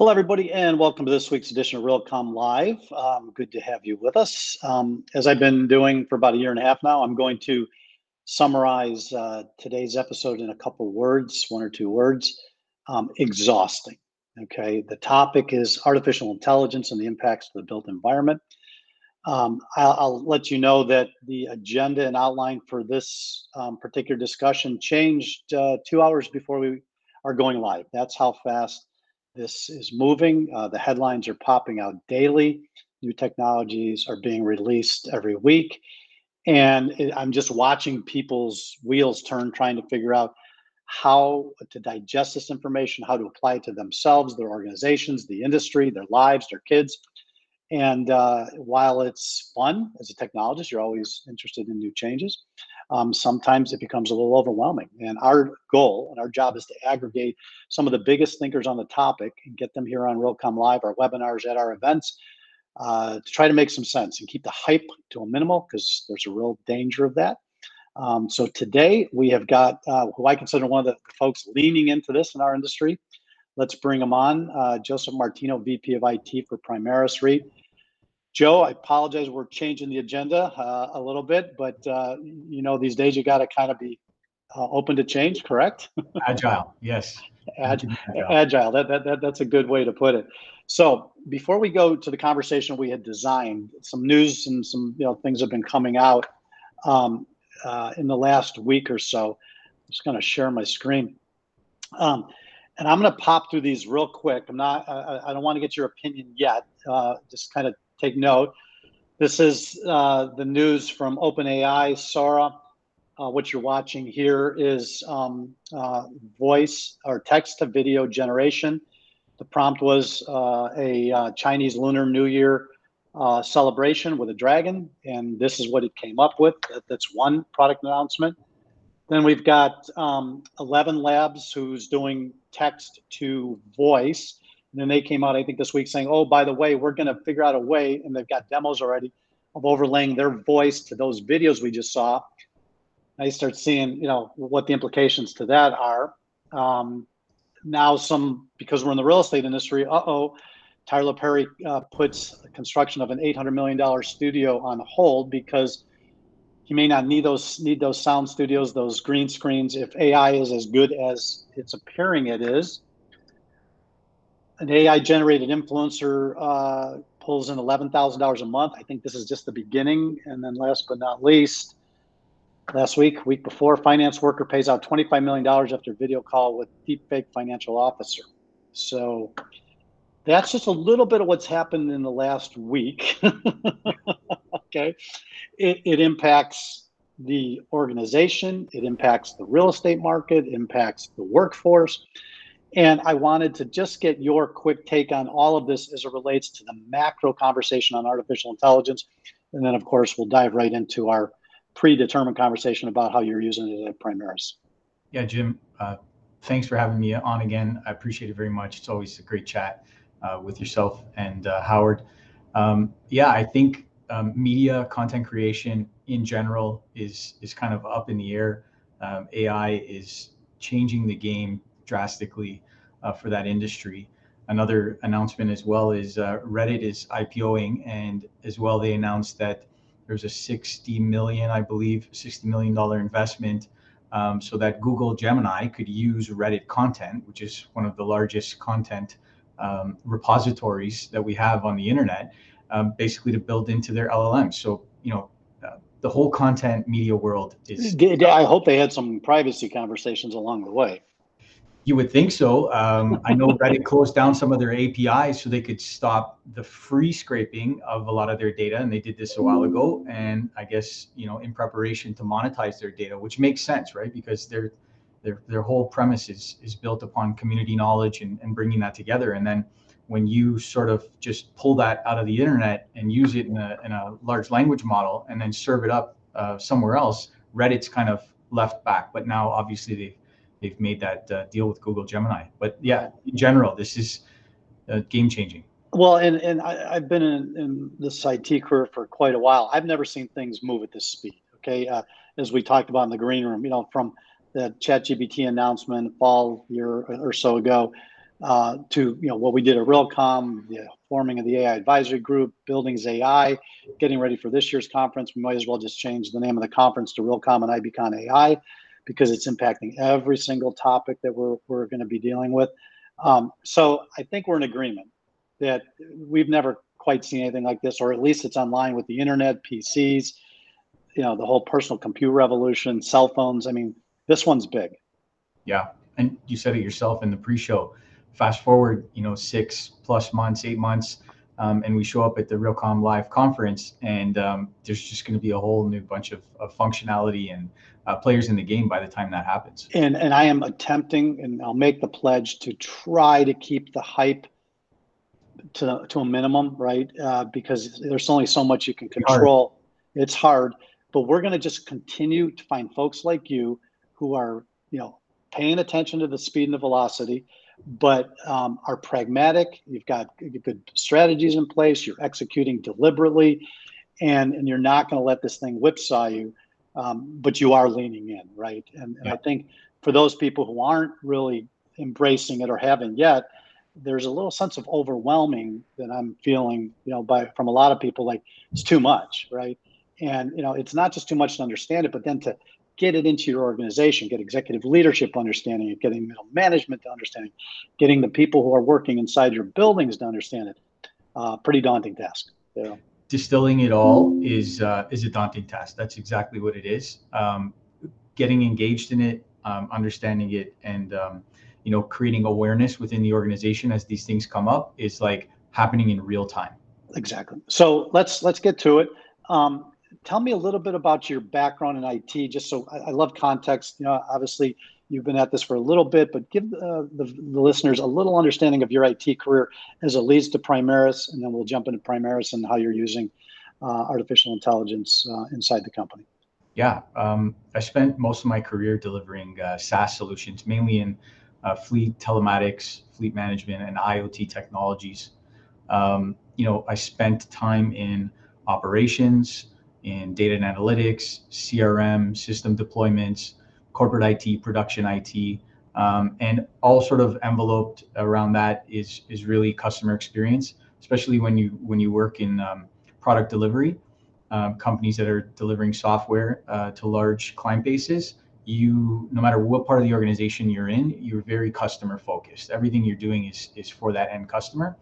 Hello, everybody, and welcome to this week's edition of Realcomm Live. Um, good to have you with us. Um, as I've been doing for about a year and a half now, I'm going to summarize uh, today's episode in a couple words, one or two words. Um, exhausting. Okay, the topic is artificial intelligence and the impacts of the built environment. Um, I'll, I'll, let you know that the agenda and outline for this um, particular discussion changed uh, two hours before we are going live. That's how fast this is moving. Uh, the headlines are popping out daily. New technologies are being released every week. And it, I'm just watching people's wheels turn, trying to figure out how to digest this information, how to apply it to themselves, their organizations, the industry, their lives, their kids. And uh, while it's fun as a technologist, you're always interested in new changes um, sometimes it becomes a little overwhelming. And our goal and our job is to aggregate some of the biggest thinkers on the topic and get them here on Realcomm Live, our webinars, at our events, uh, to try to make some sense and keep the hype to a minimal because there's a real danger of that. Um, so today we have got uh, who I consider one of the folks leaning into this in our industry. Let's bring him on. Uh, Joseph Martino, VP of IT for Primaris REIT. Joe, I apologize. We're changing the agenda uh, a little bit, but uh, you know, these days you got to kind of be uh, open to change, correct? Agile, yes. Agile. Agile. That, that, that, that's a good way to put it. So before we go to the conversation we had designed, some news and some you know things have been coming out um, uh, in the last week or so. I'm just going to share my screen. Um, and I'm going to pop through these real quick. I'm not. I, I don't want to get your opinion yet. Uh, just kind of take note. This is uh, the news from OpenAI, Sora. Uh, what you're watching here is um, uh, voice or text to video generation. The prompt was uh, a uh, Chinese Lunar New Year uh, celebration with a dragon, and this is what it came up with. That's one product announcement. Then we've got um, ElevenLabs, who's doing text to voice. And then they came out, I think, this week saying, oh, by the way, we're going to figure out a way, and they've got demos already of overlaying their voice to those videos we just saw. I start seeing, you know, what the implications to that are. Um, now, some because we're in the real estate industry, uh oh, Tyler Perry uh, puts construction of an $800 million studio on hold because he may not need those need those sound studios, those green screens, if AI is as good as it's appearing it is an AI generated influencer uh, pulls in $11,000 a month. I think this is just the beginning. And then last but not least, last week, week before, finance worker pays out $25 million after video call with deepfake financial officer. So that's just a little bit of what's happened in the last week. okay. It, it impacts the organization, it impacts the real estate market, impacts the workforce. And I wanted to just get your quick take on all of this as it relates to the macro conversation on artificial intelligence. And then, of course, we'll dive right into our predetermined conversation about how you're using it at Primaris. Yeah, Jim, uh, thanks for having me on again. I appreciate it very much. It's always a great chat uh, with yourself and uh, Howard. Um, yeah, I think um, media content creation in general is is kind of up in the air. Um, AI is changing the game drastically uh, for that industry. Another announcement as well is uh, Reddit is IPOing, and as well they announced that there's a 60 million, I believe, 60 million dollar investment, um, so that Google Gemini could use Reddit content, which is one of the largest content um, repositories that we have on the internet, um, basically to build into their LLMs. So you know, uh, the whole content media world is. I hope they had some privacy conversations along the way. You would think so. Um, I know Reddit closed down some of their APIs so they could stop the free scraping of a lot of their data, and they did this a while ago. And I guess you know, in preparation to monetize their data, which makes sense, right? Because their their their whole premise is is built upon community knowledge and, and bringing that together. And then when you sort of just pull that out of the internet and use it in a in a large language model and then serve it up uh, somewhere else, Reddit's kind of left back. But now, obviously, they've they've made that uh, deal with Google Gemini. But yeah, in general, this is uh, game changing. Well, and and I, have been in, in this IT career for quite a while. I've never seen things move at this speed. Okay, uh, as we talked about in the green room, you know, from the ChatGPT announcement fall year or so ago, uh, to you know what we did at Realcomm, the forming of the AI advisory group, Buildings AI, getting ready for this year's conference. We might as well just change the name of the conference to Realcomm and IBCon AI because it's impacting every single topic that we're, we're going to be dealing with. Um, so I think we're in agreement that we've never quite seen anything like this, or at least it's online with the internet, PCs, you know, the whole personal computer revolution, cell phones. I mean, this one's big. Yeah. And you said it yourself in the pre-show. Fast forward, you know, six plus months, eight months, um, and we show up at the Realcomm Live conference, and um, there's just going to be a whole new bunch of, of functionality and uh, players in the game by the time that happens. And and I am attempting, and I'll make the pledge to try to keep the hype to to a minimum, right? Uh, because there's only so much you can control. Hard. It's hard, but we're going to just continue to find folks like you who are, you know, paying attention to the speed and the velocity, but um, are pragmatic. You've got good strategies in place. You're executing deliberately, and and you're not going to let this thing whipsaw you. Um, but you are leaning in, right? And, and yeah. I think for those people who aren't really embracing it or haven't yet, there's a little sense of overwhelming that I'm feeling, you know, by from a lot of people, like it's too much, right? And you know, it's not just too much to understand it, but then to get it into your organization, get executive leadership understanding it, getting middle management to understand it, getting the people who are working inside your buildings to understand it. Uh, pretty daunting task. You know? Distilling it all is uh, is a daunting task. That's exactly what it is. Um, getting engaged in it, um, understanding it, and um, you know, creating awareness within the organization as these things come up is like happening in real time. Exactly. So let's let's get to it. Um, tell me a little bit about your background in IT, just so I, I, love context. You know, obviously you've been at this for a little bit, but give uh, the, the, listeners a little understanding of your IT career as it leads to Primaris, and then we'll jump into Primaris and how you're using uh, artificial intelligence uh, inside the company. Yeah, um, I spent most of my career delivering uh, SaaS solutions, mainly in uh, fleet telematics, fleet management, and IoT technologies. Um, you know, I spent time in operations, in data and analytics, CRM, system deployments, corporate IT, production IT, um, and all sort of enveloped around that is is really customer experience, especially when you when you work in um, product delivery, um, companies that are delivering software uh, to large client bases. You, no matter what part of the organization you're in, you're very customer focused. Everything you're doing is is for that end customer.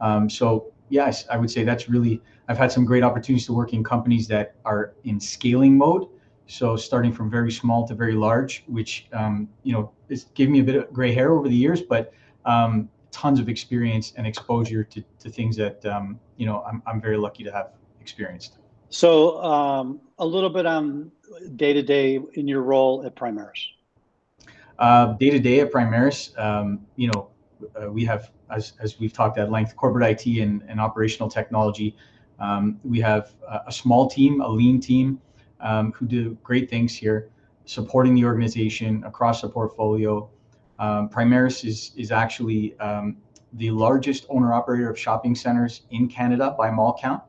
Um, so yes, I would say that's really, I've had some great opportunities to work in companies that are in scaling mode. So starting from very small to very large, which, um, you know, it's gave me a bit of gray hair over the years, but um, tons of experience and exposure to, to things that, um, you know, I'm, I'm very lucky to have experienced. So um, a little bit on day to day in your role at Primaris. Day to day at Primaris, um, you know, uh, we have, as, as we've talked at length, corporate IT and, operational technology. Um, we have a, small team, a lean team, um, who do great things here, supporting the organization across the portfolio. Um, Primaris is is actually the largest owner operator of shopping centers in Canada by mall count.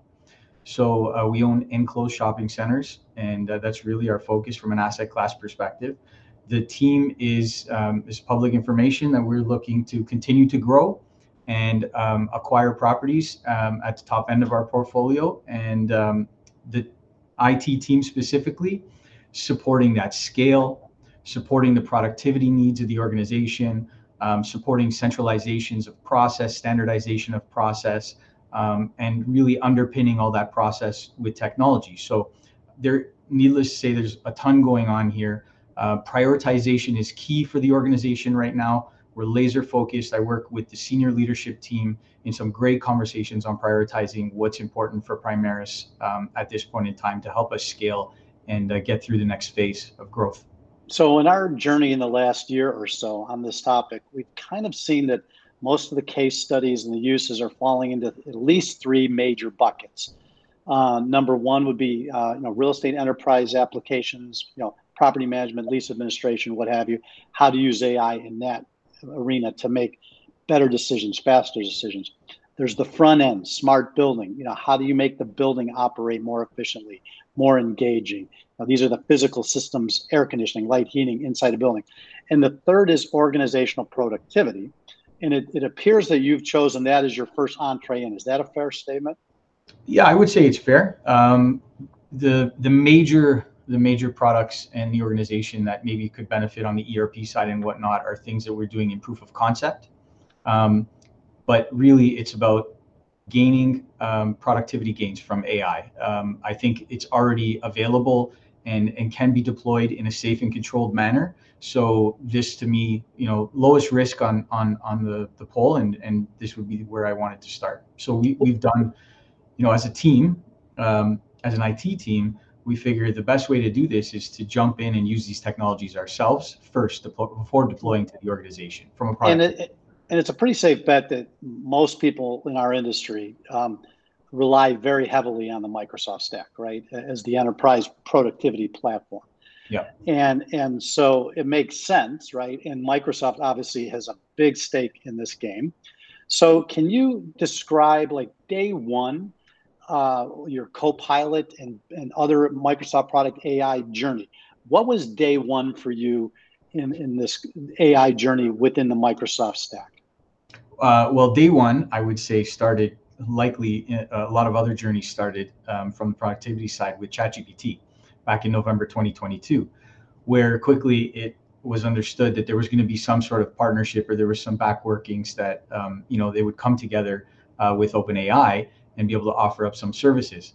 So uh, we own enclosed shopping centers, and uh, that's really our focus from an asset class perspective the team is is public information that we're looking to continue to grow and um, acquire properties um, at the top end of our portfolio, and um, the IT team specifically supporting that scale, supporting the productivity needs of the organization, um, supporting centralizations of process, standardization of process, um, and really underpinning all that process with technology. So there, needless to say, there's a ton going on here. Uh, prioritization is key for the organization right now. We're laser focused. I work with the senior leadership team in some great conversations on prioritizing what's important for Primaris um, at this point in time to help us scale and uh, get through the next phase of growth. So, in our journey in the last year or so on this topic, we've kind of seen that most of the case studies and the uses are falling into at least three major buckets. Uh, number one would be uh, you know real estate enterprise applications, you know property management, lease administration, what have you, how to use AI in that arena to make better decisions, faster decisions. There's the front end, smart building. You know, how do you make the building operate more efficiently, more engaging? Now, these are the physical systems, air conditioning, light heating inside a building. And the third is organizational productivity, and it, it appears that you've chosen that as your first entree in. Is that a fair statement? Yeah, I would say it's fair. Um, the the major the major products and the organization that maybe could benefit on the ERP side and whatnot are things that we're doing in proof of concept. Um, but really, it's about gaining um, productivity gains from AI. Um, I think it's already available and, and can be deployed in a safe and controlled manner. So this to me, you know, lowest risk on on on the the poll, and and this would be where I wanted to start. So we we've done, you know, as a team, um, as an IT team, we figure the best way to do this is to jump in and use these technologies ourselves first before deploying to the organization from a product. And, it, and it's a pretty safe bet that most people in our industry um, rely very heavily on the Microsoft stack, right, as the enterprise productivity platform. Yeah. And and so it makes sense, right? And Microsoft obviously has a big stake in this game. So can you describe like day one, uh, your Copilot and and other Microsoft product AI journey? What was day one for you in in this AI journey within the Microsoft stack? Uh, well, day one, I would say started likely uh, a lot of other journeys started um, from the productivity side with ChatGPT back in November 2022, where quickly it was understood that there was going to be some sort of partnership or there was some back workings that um, you know they would come together uh, with OpenAI and be able to offer up some services.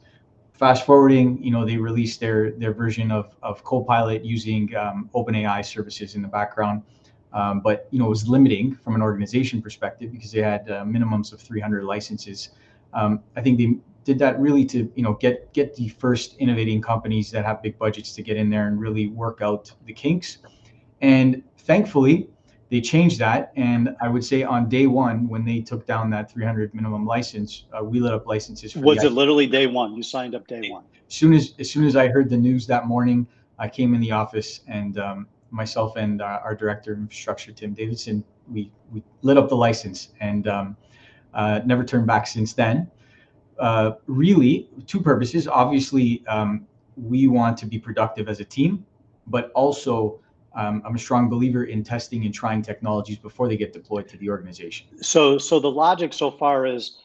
Fast forwarding, you know, they released their their version of of Copilot using um, OpenAI services in the background um, but you know, it was limiting from an organization perspective because they had uh, minimums of 300 licenses. Um, I think they did that really to you know get get the first innovating companies that have big budgets to get in there and really work out the kinks. And thankfully, they changed that. And I would say on day one, when they took down that 300 minimum license, uh, we lit up licenses. was it literally day one? You signed up day one. As soon as as soon as I heard the news that morning, I came in the office and um, myself and our, our, director of infrastructure, Tim Davidson, we, we lit up the license and um, uh, never turned back since then. Uh, really, two purposes. Obviously, um, we want to be productive as a team, but also um, I'm a strong believer in testing and trying technologies before they get deployed to the organization. So, so the logic so far is,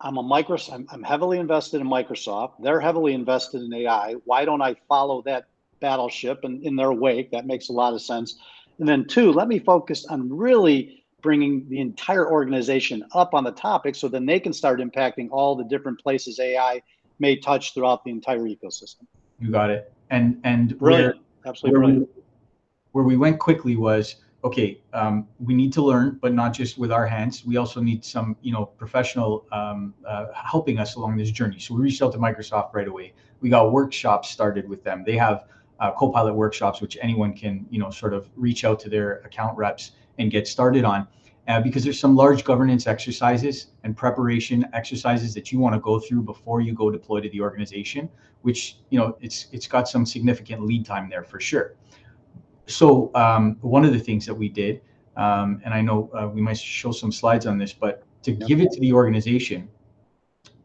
I'm a Microsoft. I'm, I'm heavily invested in Microsoft. They're heavily invested in AI. Why don't I follow that battleship and in their wake. That makes a lot of sense. And then two, let me focus on really bringing the entire organization up on the topic so then they can start impacting all the different places AI may touch throughout the entire ecosystem. You got it. And and brilliant, where, absolutely where brilliant. We, where we went quickly was okay. Um, we need to learn, but not just with our hands. We also need some, you know, professional um, uh, helping us along this journey. So we reached out to Microsoft right away. We got workshops started with them. They have uh, Copilot workshops, which anyone can, you know, sort of reach out to their account reps and get started on. Uh, because there's some large governance exercises and preparation exercises that you want to go through before you go deploy to the organization, which you know it's it's got some significant lead time there for sure. So um, one of the things that we did, um, and I know uh, we might show some slides on this, but to give it to the organization,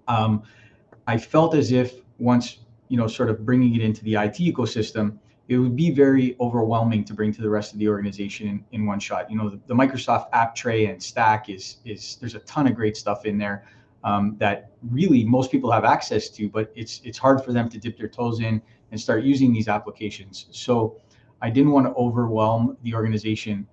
um, I felt as if once you know, sort of bringing it into the IT ecosystem, it would be very overwhelming to bring to the rest of the organization in, in one shot. You know, the, the, Microsoft App Tray and Stack is is there's a ton of great stuff in there um, that really most people have access to, but it's it's hard for them to dip their toes in and start using these applications. So I didn't want to overwhelm the organization.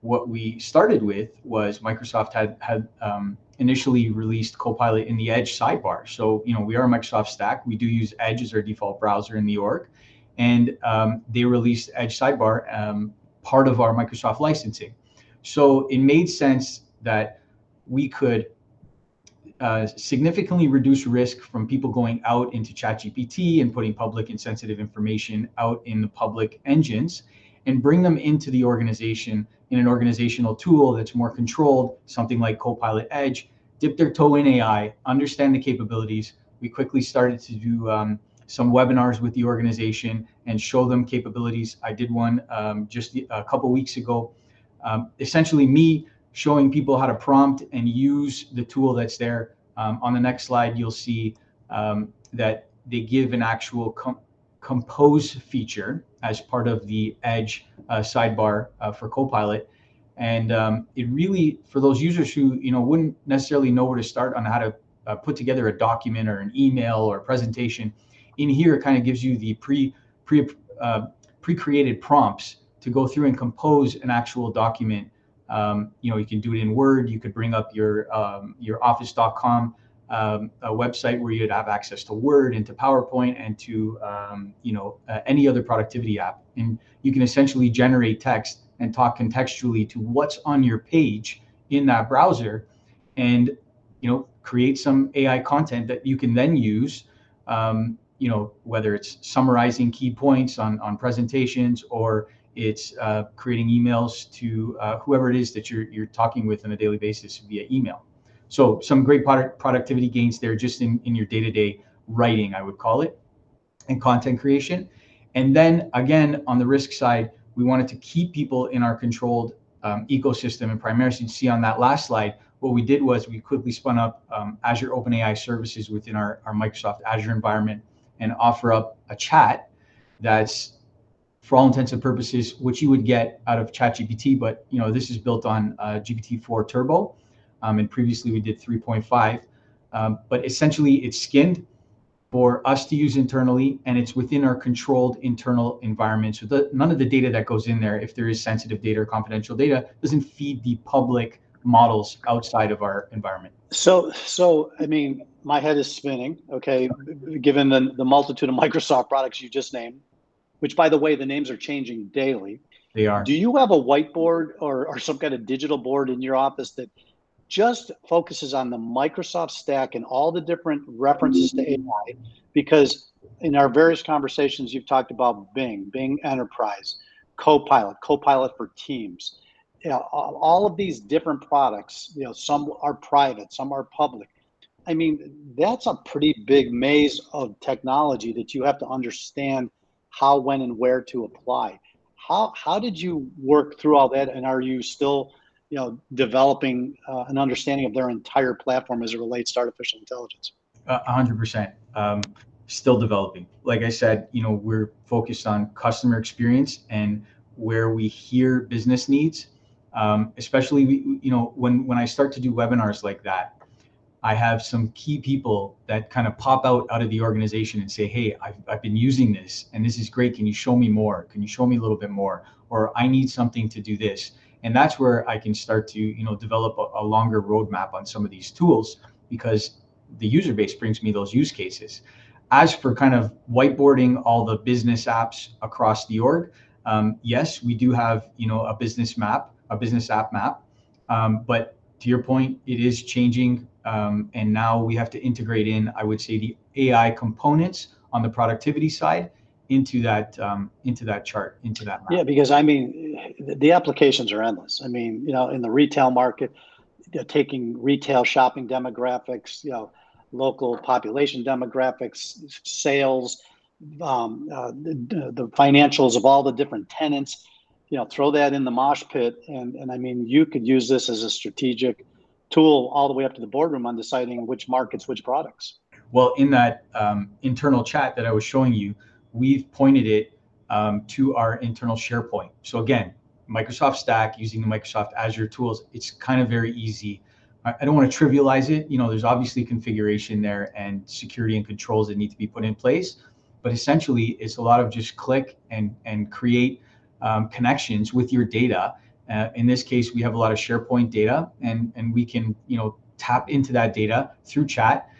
What we started with was Microsoft had had um, initially released Copilot in the Edge sidebar. So, you know, we are a Microsoft stack. We do use Edge as our default browser in the org. And um, they released Edge sidebar, um, part of our Microsoft licensing. So it made sense that we could uh, significantly reduce risk from people going out into ChatGPT and putting public and sensitive information out in the public engines and bring them into the organization in an organizational tool that's more controlled, something like Copilot Edge, dip their toe in AI, understand the capabilities. We quickly started to do um, some webinars with the organization and show them capabilities. I did one um, just a couple weeks ago. Um, essentially, me showing people how to prompt and use the tool that's there. Um, on the next slide, you'll see um, that they give an actual com- compose feature as part of the Edge uh, sidebar uh, for Copilot. and um, it really for those users who you know wouldn't necessarily know where to start on how to uh, put together a document or an email or a presentation in here it kind of gives you the pre pre uh, pre-created prompts to go through and compose an actual document um, you know you can do it in word you could bring up your um, your office.com um, a website where you'd have access to word and to powerpoint and to um, you know uh, any other productivity app. And you can essentially generate text and talk contextually to what's on your page in that browser and you know create some ai content that you can then use um, you know whether it's summarizing key points on on presentations or it's uh, creating emails to uh, whoever it is that you're you're talking with on a daily basis via email so some great product productivity gains there just in in your day-to-day writing i would call it and content creation and then again on the risk side we wanted to keep people in our controlled um, ecosystem. And primarily, you see on that last slide, what we did was we quickly spun up um, Azure OpenAI services within our, our Microsoft Azure environment and offer up a chat that's for all intents and purposes what you would get out of ChatGPT. But you know this is built on uh, GPT-4 Turbo, um, and previously we did 3.5. Um, but essentially, it's skinned for us to use internally, and it's within our controlled internal environment. So the, none of the data that goes in there, if there is sensitive data or confidential data, doesn't feed the public models outside of our environment. So, so I mean, my head is spinning. Okay, given the the multitude of Microsoft products you just named, which by the way, the names are changing daily. They are. Do you have a whiteboard or, or some kind of digital board in your office that just focuses on the Microsoft stack and all the different references to AI because in our various conversations you've talked about Bing, Bing Enterprise, Copilot, Copilot for Teams. You know, all of these different products, you know, some are private, some are public. I mean, that's a pretty big maze of technology that you have to understand how, when, and where to apply. How, how did you work through all that? And are you still you know developing uh, an understanding of their entire platform as it relates to artificial intelligence a hundred percent um, still developing like i said you know we're focused on customer experience and where we hear business needs um, especially you know when when i start to do webinars like that i have some key people that kind of pop out out of the organization and say hey i've, I've been using this and this is great. Can you show me more? Can you show me a little bit more? Or i need something to do this. And that's where I can start to you know develop a, a longer roadmap on some of these tools because the user base brings me those use cases. As for kind of whiteboarding all the business apps across the org, um, yes, we do have you know a business map, a business app map, um, but to your point, it is changing, um, and now we have to integrate in, I would say, the AI components on the productivity side into that um, into that chart into that map. Yeah, because I mean, the applications are endless. I mean, you know, in the retail market, taking retail shopping demographics, you know, local population demographics, sales, um, uh, the, the, financials of all the different tenants. You know, throw that in the mosh pit, and and I mean, you could use this as a strategic tool all the way up to the boardroom on deciding which markets, which products. Well, in that um, internal chat that I was showing you, we've pointed it um, to our internal SharePoint. So again, Microsoft Stack using the Microsoft Azure tools, it's kind of very easy. I don't want to trivialize it. You know, there's obviously configuration there and security and controls that need to be put in place, but essentially it's a lot of just click and and create um, connections with your data. Uh, in this case, we have a lot of SharePoint data, and and we can you know tap into that data through chat.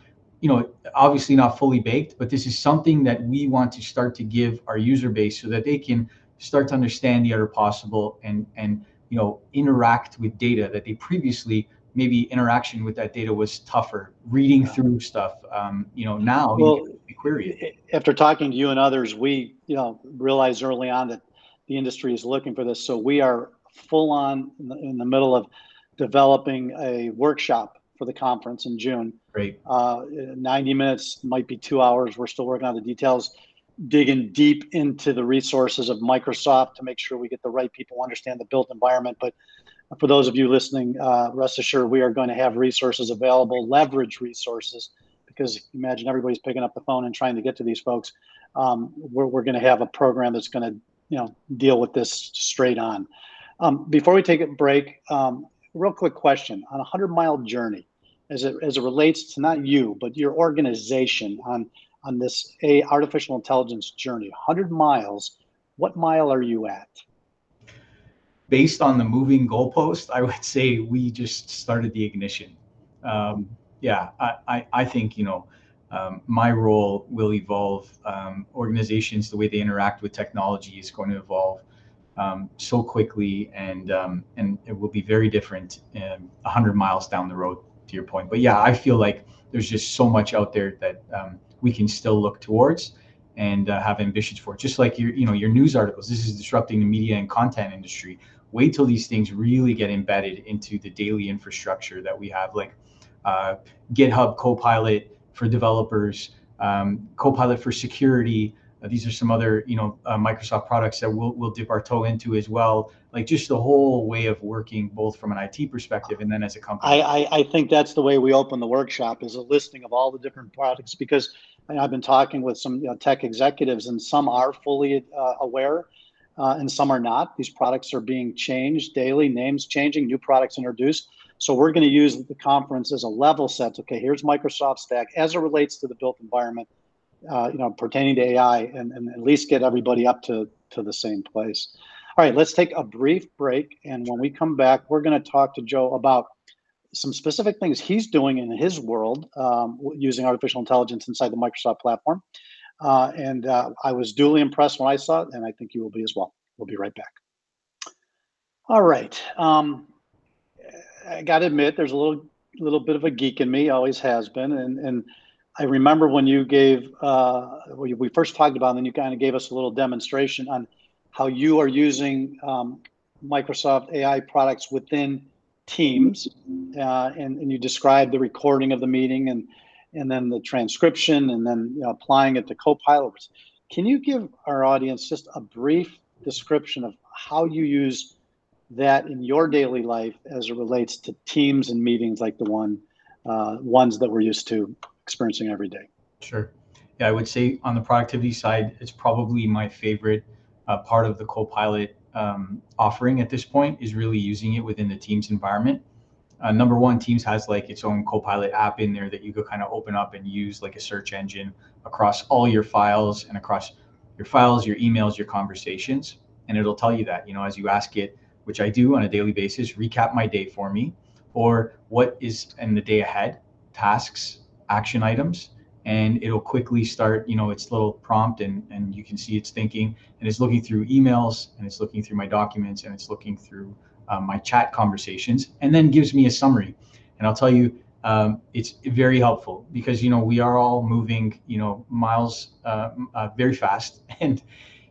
You know, obviously not fully baked, but this is something that we want to start to give our user base so that they can start to understand the other possible and and you know interact with data that they previously maybe interaction with that data was tougher reading yeah. through stuff um, you know now well, query it. after talking to you and others we you know realized early on that the industry is looking for this. So we are full on in the, in the middle of developing a workshop for the conference in June. Great. Uh, 90 minutes might be two hours. We're still working on the details, digging deep into the resources of Microsoft to make sure we get the right people understand the built environment. But for those of you listening, uh, rest assured we are going to have resources available, leverage resources, because imagine everybody's picking up the phone and trying to get to these folks. Um, we're, we're going to have a program that's going to you know deal with this straight on. Um, before we take a break, um, real quick question on a hundred mile journey, as it as it relates to not you but your organization on on this a artificial intelligence journey, hundred miles. What mile are you at? Based on the moving goalpost, I would say we just started the ignition. Um, yeah, I, I, I think you know um, my role will evolve. Um, organizations, the way they interact with technology is going to evolve um, so quickly, and um, and it will be very different a hundred miles down the road. To your point, but yeah, I feel like there's just so much out there that um, we can still look towards and uh, have ambitions for. Just like your you know your news articles, this is disrupting the media and content industry. Wait till these things really get embedded into the daily infrastructure that we have, like uh, GitHub Copilot for developers, um, Copilot for security. Uh, these are some other, you know, uh, Microsoft products that we'll, we'll dip our toe into as well. Like just the whole way of working, both from an IT perspective and then as a company. I, I, I think that's the way we open the workshop is a listing of all the different products because I've been talking with some you know, tech executives and some are fully uh, aware uh, and some are not. These products are being changed daily, names changing, new products introduced. So we're going to use the conference as a level set. Okay, here's Microsoft Stack as it relates to the built environment, uh, you know, pertaining to AI, and, and at least get everybody up to to the same place. All right, let's take a brief break, and when we come back, we're going to talk to Joe about some specific things he's doing in his world um, using artificial intelligence inside the Microsoft platform. Uh, and uh, I was duly impressed when I saw it, and I think you will be as well. We'll be right back. All right. Um, I got to admit, there's a little little bit of a geek in me, always has been, and and I remember when you gave uh, we, first talked about, and then you kind of gave us a little demonstration on how you are using um, Microsoft AI products within Teams, uh, and and you described the recording of the meeting and and then the transcription, and then you know, applying it to Copilot. Can you give our audience just a brief description of how you use that in your daily life as it relates to teams and meetings like the one uh, ones that we're used to experiencing every day? Sure. Yeah, I would say on the productivity side, it's probably my favorite uh, part of the Copilot um, offering at this point is really using it within the Teams environment. Uh, number one, Teams has like its own Copilot app in there that you could kind of open up and use like a search engine across all your files and across your files, your emails, your conversations, and it'll tell you that. You know, as you ask it, which I do on a daily basis, recap my day for me, or what is in the day ahead, tasks, action items, and it'll quickly start, you know, its little prompt and, and you can see it's thinking and it's looking through emails and it's looking through my documents and it's looking through uh, my chat conversations and then gives me a summary. And I'll tell you, um, it's very helpful because, you know, we are all moving, you know, miles uh, uh, very fast and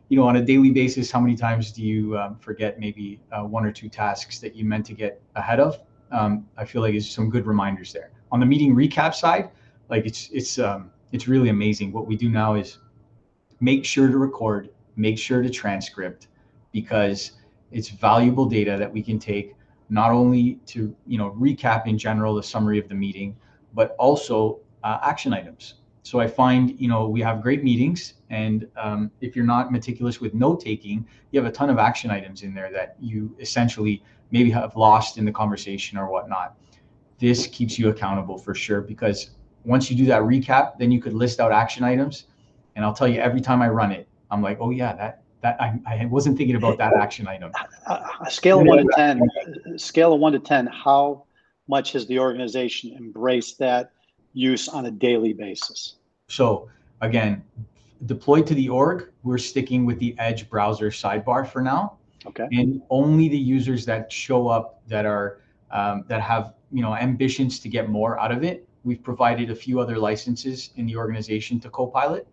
you know, on a daily basis, how many times do you um, forget maybe uh, one or two tasks that you meant to get ahead of? Um, I feel like it's some good reminders there. On the meeting recap side, like it's it's um, it's really amazing. What we do now is make sure to record, make sure to transcript, because it's valuable data that we can take not only to you know recap in general the summary of the meeting, but also uh, action items. So I find, you know, we have great meetings, and um, if you're not meticulous with note taking, you have a ton of action items in there that you essentially maybe have lost in the conversation or whatnot. This keeps you accountable for sure because once you do that recap, then you could list out action items, and I'll tell you every time I run it, I'm like, oh yeah, that that I, I wasn't thinking about that action item. A scale of one to ten, scale of one to ten, how much has the organization embraced that use on a daily basis? So again, deployed to the org, we're sticking with the Edge browser sidebar for now. Okay. And only the users that show up that are um, that have you know ambitions to get more out of it. We've provided a few other licenses in the organization to Copilot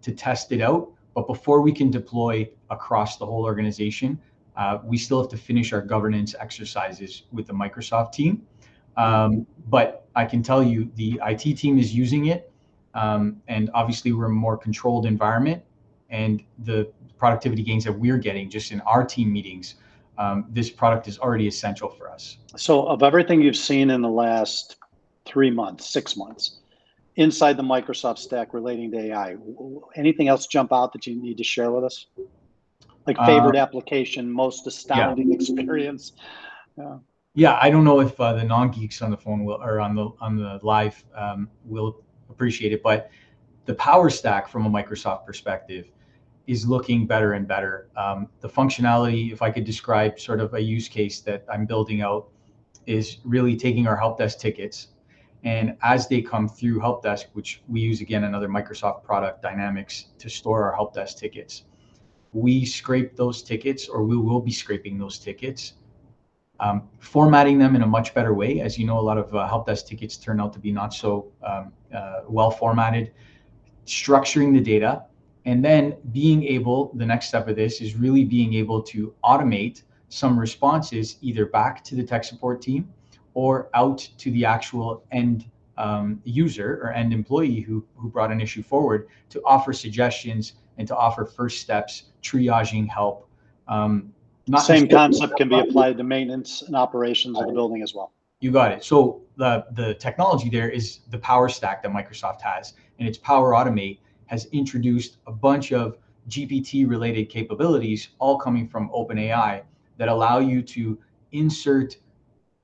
to test it out. But before we can deploy across the whole organization, uh, we still have to finish our governance exercises with the Microsoft team. Um, but I can tell you the IT team is using it. Um, and obviously, we're a more controlled environment. And the productivity gains that we're getting just in our team meetings, um, this product is already essential for us. So, of everything you've seen in the last three months, six months, inside the Microsoft stack relating to AI, anything else jump out that you need to share with us? Like favorite uh, application, most astounding yeah. experience. Yeah. Yeah, I don't know if uh, the non-geeks on the phone will or on the on the live um, will appreciate it, but the power stack from a Microsoft perspective is looking better and better. Um, the functionality, if I could describe sort of a use case that I'm building out, is really taking our help desk tickets and as they come through help desk, which we use again another Microsoft product, Dynamics, to store our help desk tickets, we scrape those tickets, or we will be scraping those tickets, um, formatting them in a much better way. As you know, a lot of uh, help desk tickets turn out to be not so um, uh, well formatted. Structuring the data, and then being able. The next step of this is really being able to automate some responses either back to the tech support team or out to the actual end um, user or end employee who, who brought an issue forward to offer suggestions and to offer first steps, triaging help. Um, not Same concept can be applied to maintenance and operations of the building as well. You got it. So the the technology there is the Power Stack that Microsoft has, and its Power Automate has introduced a bunch of GPT related capabilities, all coming from OpenAI, that allow you to insert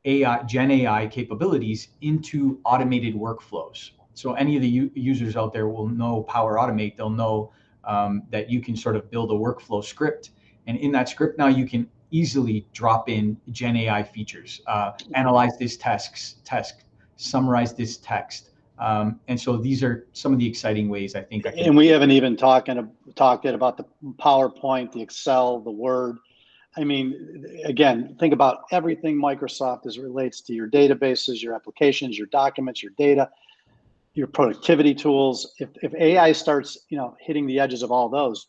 AI, Gen AI capabilities into automated workflows. So any of the u- users out there will know Power Automate. They'll know um, that you can sort of build a workflow script, and in that script now you can easily drop in Gen AI features, uh, analyze this text, text, summarize this text. Um, and so these are some of the exciting ways I think. I and we haven't even talking talked about the PowerPoint, the Excel, the Word. I mean, again, think about everything Microsoft as it relates to your databases, your applications, your documents, your data, your productivity tools. If, if AI starts, you know, hitting the edges of all those,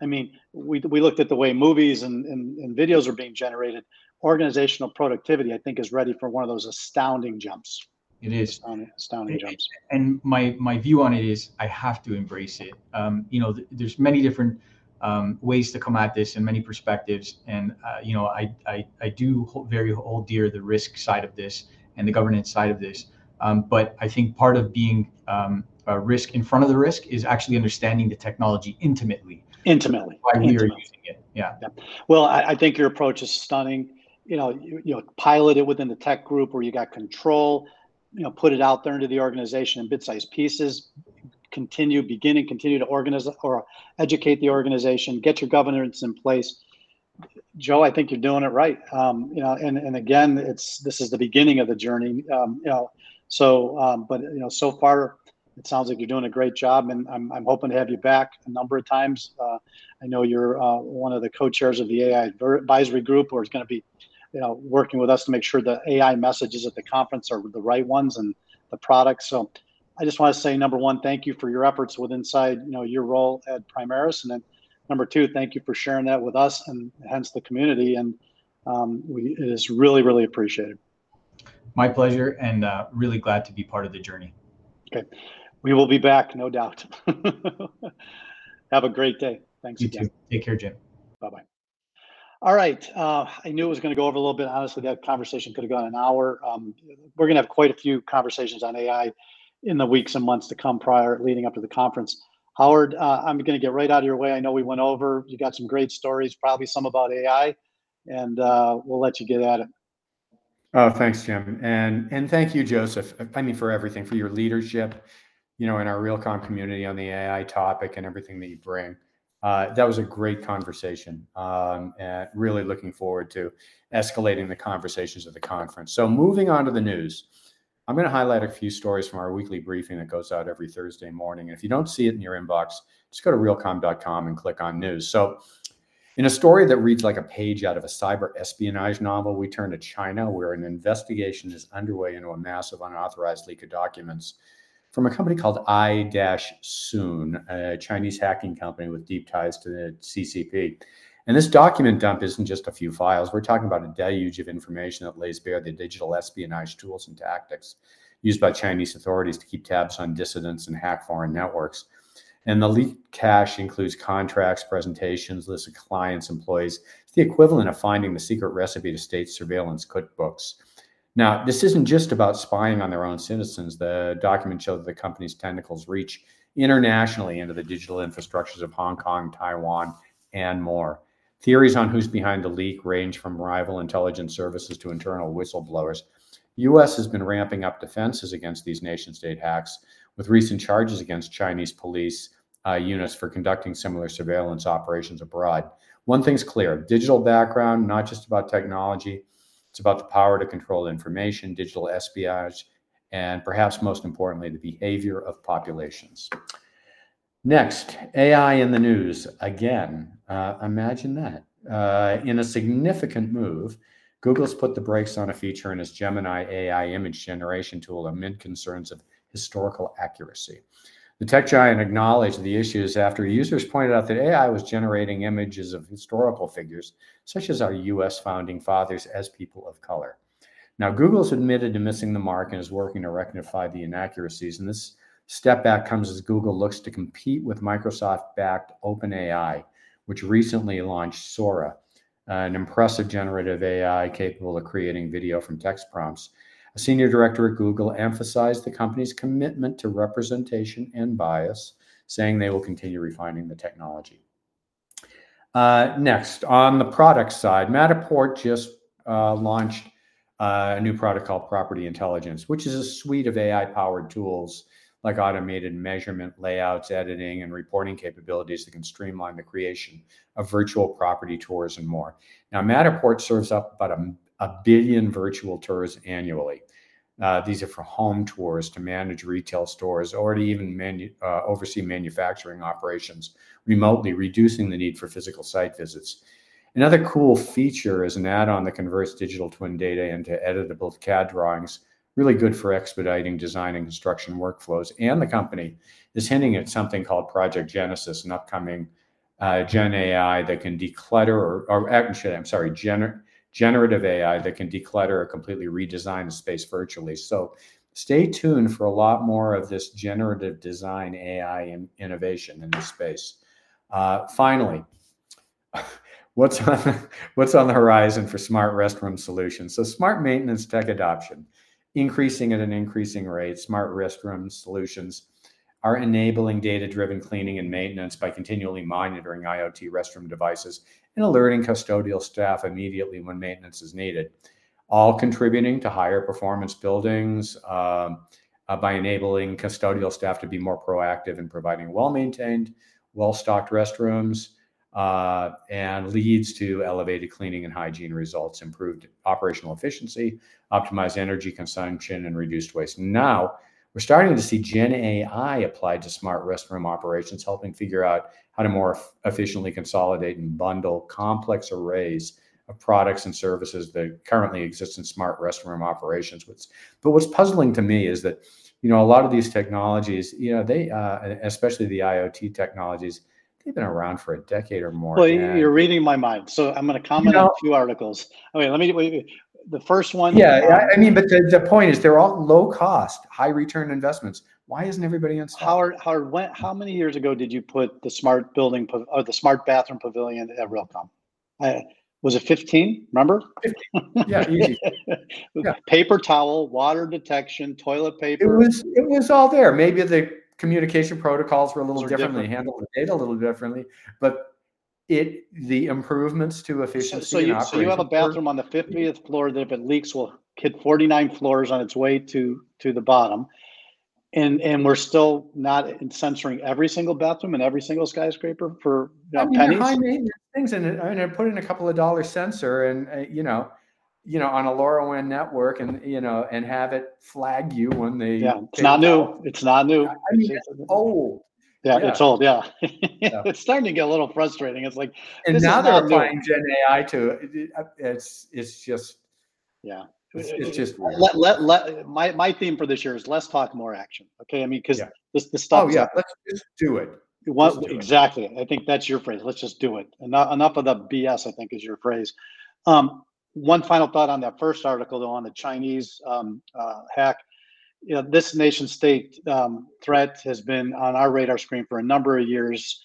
I mean, we, we looked at the way movies and, and, and videos are being generated. Organizational productivity, I think, is ready for one of those astounding jumps. It is astounding, astounding jumps. And my my view on it is, I have to embrace it. Um, you know, th- there's many different um, ways to come at this and many perspectives. And uh, you know, I, I I do hold, very hold dear the risk side of this and the governance side of this. Um, but I think part of being um, a risk in front of the risk is actually understanding the technology intimately. Intimately. Why we intimately. are using it. Yeah. yeah. Well, I, I, think your approach is stunning. You know, you, you know, pilot it within the tech group where you got control. You know, put it out there into the organization in bit-sized pieces continue, begin and continue to organize or educate the organization, get your governance in place. Joe, I think you're doing it right. Um, you know, and, and again, it's this is the beginning of the journey. Um, you know, so um, but you know, so far it sounds like you're doing a great job, and I'm, I'm hoping to have you back a number of times. Uh, I know you're uh, one of the co-chairs of the AI advisory group, or is going to be, you know, working with us to make sure the AI messages at the conference are the right ones and the products. So I just want to say number one, thank you for your efforts with inside you know your role at Primaris, and then number two, thank you for sharing that with us and hence the community, and um, we it is really really appreciated. My pleasure, and uh, really glad to be part of the journey. Okay, we will be back, no doubt. Have a great day. Thanks you again. Too. Take care, Jim. Bye bye. All right. Uh, I knew it was going to go over a little bit. Honestly, that conversation could have gone an hour. Um, we're going to have quite a few conversations on AI in the weeks and months to come prior leading up to the conference. Howard, uh, I'm going to get right out of your way. I know we went over. You got some great stories, probably some about AI, and uh, we'll let you get at it. Oh, thanks, Jim, and and thank you, Joseph. I mean, for everything, for your leadership, you know, in our Realcomm community on the AI topic and everything that you bring. Uh, that was a great conversation, um, and really looking forward to escalating the conversations at the conference. So, moving on to the news. I'm going to highlight a few stories from our weekly briefing that goes out every Thursday morning. And if you don't see it in your inbox, just go to realcomm.com and click on news. So, in a story that reads like a page out of a cyber espionage novel, we turn to China, where an investigation is underway into a massive unauthorized leak of documents from a company called I-Soon, a Chinese hacking company with deep ties to the CCP. And this document dump isn't just a few files. We're talking about a deluge of information that lays bare the digital espionage tools and tactics used by Chinese authorities to keep tabs on dissidents and hack foreign networks. And the leaked cache includes contracts, presentations, lists of clients, employees. It's the equivalent of finding the secret recipe to state surveillance cookbooks. Now, this isn't just about spying on their own citizens. The document showed that the company's tentacles reach internationally into the digital infrastructures of Hong Kong, Taiwan, and more. Theories on who's behind the leak range from rival intelligence services to internal whistleblowers. US has been ramping up defenses against these nation state hacks with recent charges against Chinese police uh, units for conducting similar surveillance operations abroad. One thing's clear digital background, not just about technology, it's about the power to control information, digital espionage, and perhaps most importantly, the behavior of populations. Next, AI in the news. Again, uh, imagine that. Uh, in a significant move, Google's put the brakes on a feature in its Gemini AI image generation tool amid concerns of historical accuracy. The tech giant acknowledged the issues after users pointed out that AI was generating images of historical figures, such as our US founding fathers, as people of color. Now, Google's admitted to missing the mark and is working to rectify the inaccuracies. And this step back comes as Google looks to compete with Microsoft backed OpenAI, which recently launched Sora, an impressive generative AI capable of creating video from text prompts. A senior director at Google emphasized the company's commitment to representation and bias, saying they will continue refining the technology. Uh, next, on the product side, Matterport just uh, launched uh, a new product called Property Intelligence, which is a suite of AI powered tools like automated measurement, layouts, editing, and reporting capabilities that can streamline the creation of virtual property tours and more. Now, Matterport serves up about a, a billion virtual tours annually. Uh, these are for home tours to manage retail stores or to even manu- uh, oversee manufacturing operations remotely, reducing the need for physical site visits. Another cool feature is an add on that converts digital twin data into editable CAD drawings, really good for expediting design and construction workflows. And the company is hinting at something called Project Genesis, an upcoming uh, Gen AI that can declutter, or, or actually, I'm sorry, gener- generative AI that can declutter or completely redesign a space virtually. So stay tuned for a lot more of this generative design AI in, innovation in this space. Uh, finally, what's on what's on the horizon for smart restroom solutions? So smart maintenance tech adoption, increasing at an increasing rate. Smart restroom solutions are enabling data-driven cleaning and maintenance by continually monitoring IoT restroom devices and alerting custodial staff immediately when maintenance is needed, all contributing to higher performance buildings um, uh, by enabling custodial staff to be more proactive in providing well-maintained, well-stocked restrooms, uh, and leads to elevated cleaning and hygiene results, improved operational efficiency, optimized energy consumption, and reduced waste. Now, we're starting to see Gen AI applied to smart restroom operations, helping figure out how to more efficiently consolidate and bundle complex arrays of products and services that currently exist in smart restroom operations. But what's puzzling to me is that, you know, a lot of these technologies, you know, they, uh, especially the IoT technologies, they've been around for a decade or more. Well, you're reading my mind. So I'm going to comment you know, on two articles. Okay, let me wait, the first one. Yeah, um, I mean, but the, the point is they're all low cost, high return investments. Why isn't everybody on? Howard, Howard, when, how many years ago did you put the smart building or the smart bathroom pavilion at Realcomm? I, was it 15? Remember? 15. Yeah, easy. yeah. Paper towel, water detection, toilet paper. It was it was all there. Maybe the communication protocols were a little differently, different. handled the data a little differently, but it the improvements to efficiency. So, so you so you have a bathroom on the 50th floor that if it leaks will hit 49 floors on its way to to the bottom. And and we're still not sensoring every single bathroom and every single skyscraper for you know, I mean, pennies. High maintenance things, and I mean, put in a couple of dollar sensor, and uh, you know, you know, on a LoRaWAN network, and you know, and have it flag you when they. Yeah, it's not new. Out. It's not new. I mean, it's old. Yeah, yeah, it's old. Yeah, yeah. it's starting to get a little frustrating. It's like, and now they're applying Gen AI to it. Uh, it's it's just yeah. It's, uh, it's just uh, let, let, let my my theme for this year is less talk, more action. Okay, I mean because yeah. this the stuff. Oh yeah, let's just do it. Exactly? It. I think that's your phrase. Let's just do it. Enough enough of the BS. I think is your phrase. Um, one final thought on that first article, though, on the Chinese um, uh, hack you know, this nation state um, threat has been on our radar screen for a number of years.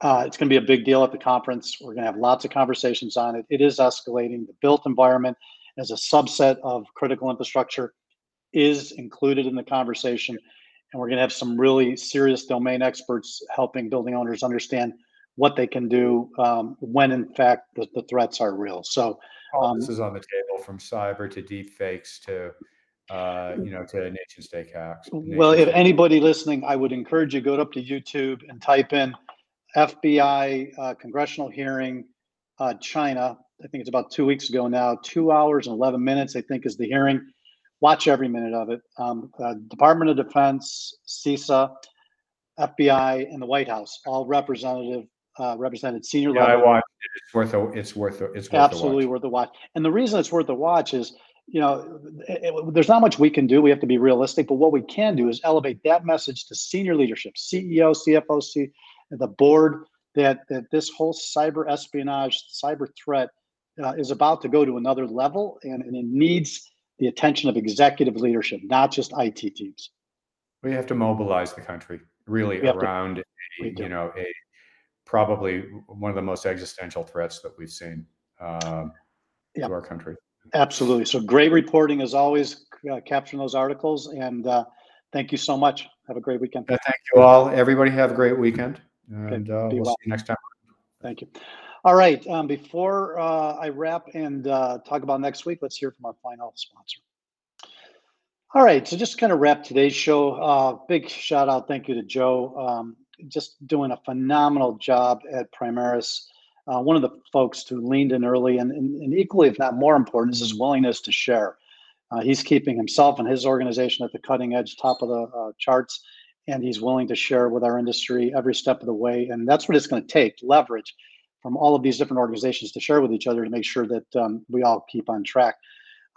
Uh, it's going to be a big deal at the conference. We're going to have lots of conversations on it. It is escalating. The built environment as a subset of critical infrastructure is included in the conversation. And we're going to have some really serious domain experts helping building owners understand what they can do um, when, in fact, the, the threats are real. So, All um, this is on the table from cyber to deep fakes to, uh, you know, to nation state hacks. well, if anybody listening, I would encourage you go up to YouTube and type in FBI uh, congressional hearing, uh, China. I think it's about two weeks ago now. Two hours and eleven minutes, I think, is the hearing. Watch every minute of it. Um, uh, Department of Defense, CISA, FBI, and the White House all representative uh, represented senior Yeah, I level. watched it. It's worth a, it's worth a, it's worth absolutely worth a watch. And the reason it's worth a watch is, you know, it- it- there's not much we can do. We have to be realistic. But what we can do is elevate that message to senior leadership, CEO, CFO, C, the board, that that this whole cyber espionage, cyber threat, uh, is about to go to another level, and, and it needs the attention of executive leadership, not just IT teams. We have to mobilize the country really We have to- around, a, you know, a probably one of the most existential threats that we've seen um, to our country. Absolutely. So great reporting as always, uh, capturing those articles, and uh, thank you so much. Have a great weekend. Uh, thank you all. Everybody have a great weekend, and uh, we'll well. see you next time. Thank you. All right, um, before uh, I wrap and uh, talk about next week, let's hear from our final sponsor. All right, so just kind of wrap today's show. Uh, big shout out, thank you to Joe. Um, just doing a phenomenal job at Primaris. Uh, one of the folks who leaned in early, and, and, and equally, if not more important, is his willingness to share. Uh, he's keeping himself and his organization at the cutting edge, top of the uh, charts, and he's willing to share with our industry every step of the way. And that's what it's going to take leverage from all of these different organizations to share with each other to make sure that um, we all keep on track.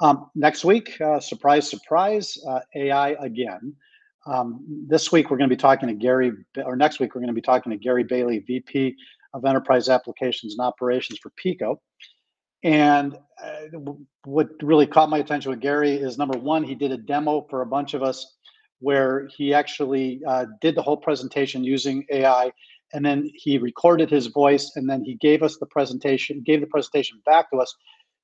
Um, next week, uh, surprise, surprise, uh, AI again. Um, this week, we're going to be talking to Gary, or next week, we're going to be talking to Gary Bailey, VP of Enterprise Applications and Operations for Pico. And uh, what really caught my attention with Gary is number one, he did a demo for a bunch of us where he actually uh, did the whole presentation using AI and then he recorded his voice and then he gave us the presentation gave the presentation back to us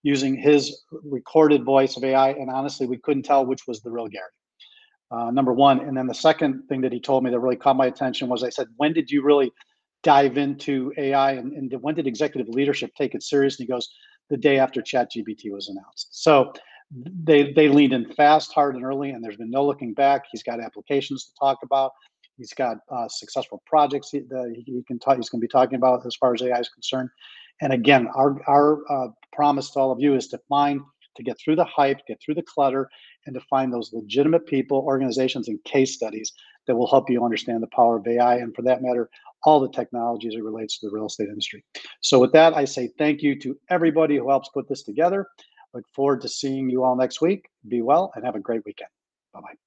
using his recorded voice of ai and honestly we couldn't tell which was the real gary uh, number one and then the second thing that he told me that really caught my attention was i said when did you really dive into ai and, and when did executive leadership take it serious and he goes the day after chat gpt was announced so they they leaned in fast hard and early and there's been no looking back he's got applications to talk about He's got uh, successful projects that he, he can talk. He's going to be talking about as far as AI is concerned. And again, our our uh, promise to all of you is to find to get through the hype, get through the clutter, and to find those legitimate people, organizations, and case studies that will help you understand the power of AI, and for that matter, all the technologies it relates to the real estate industry. So with that, I say thank you to everybody who helps put this together. Look forward to seeing you all next week. Be well and have a great weekend. Bye bye.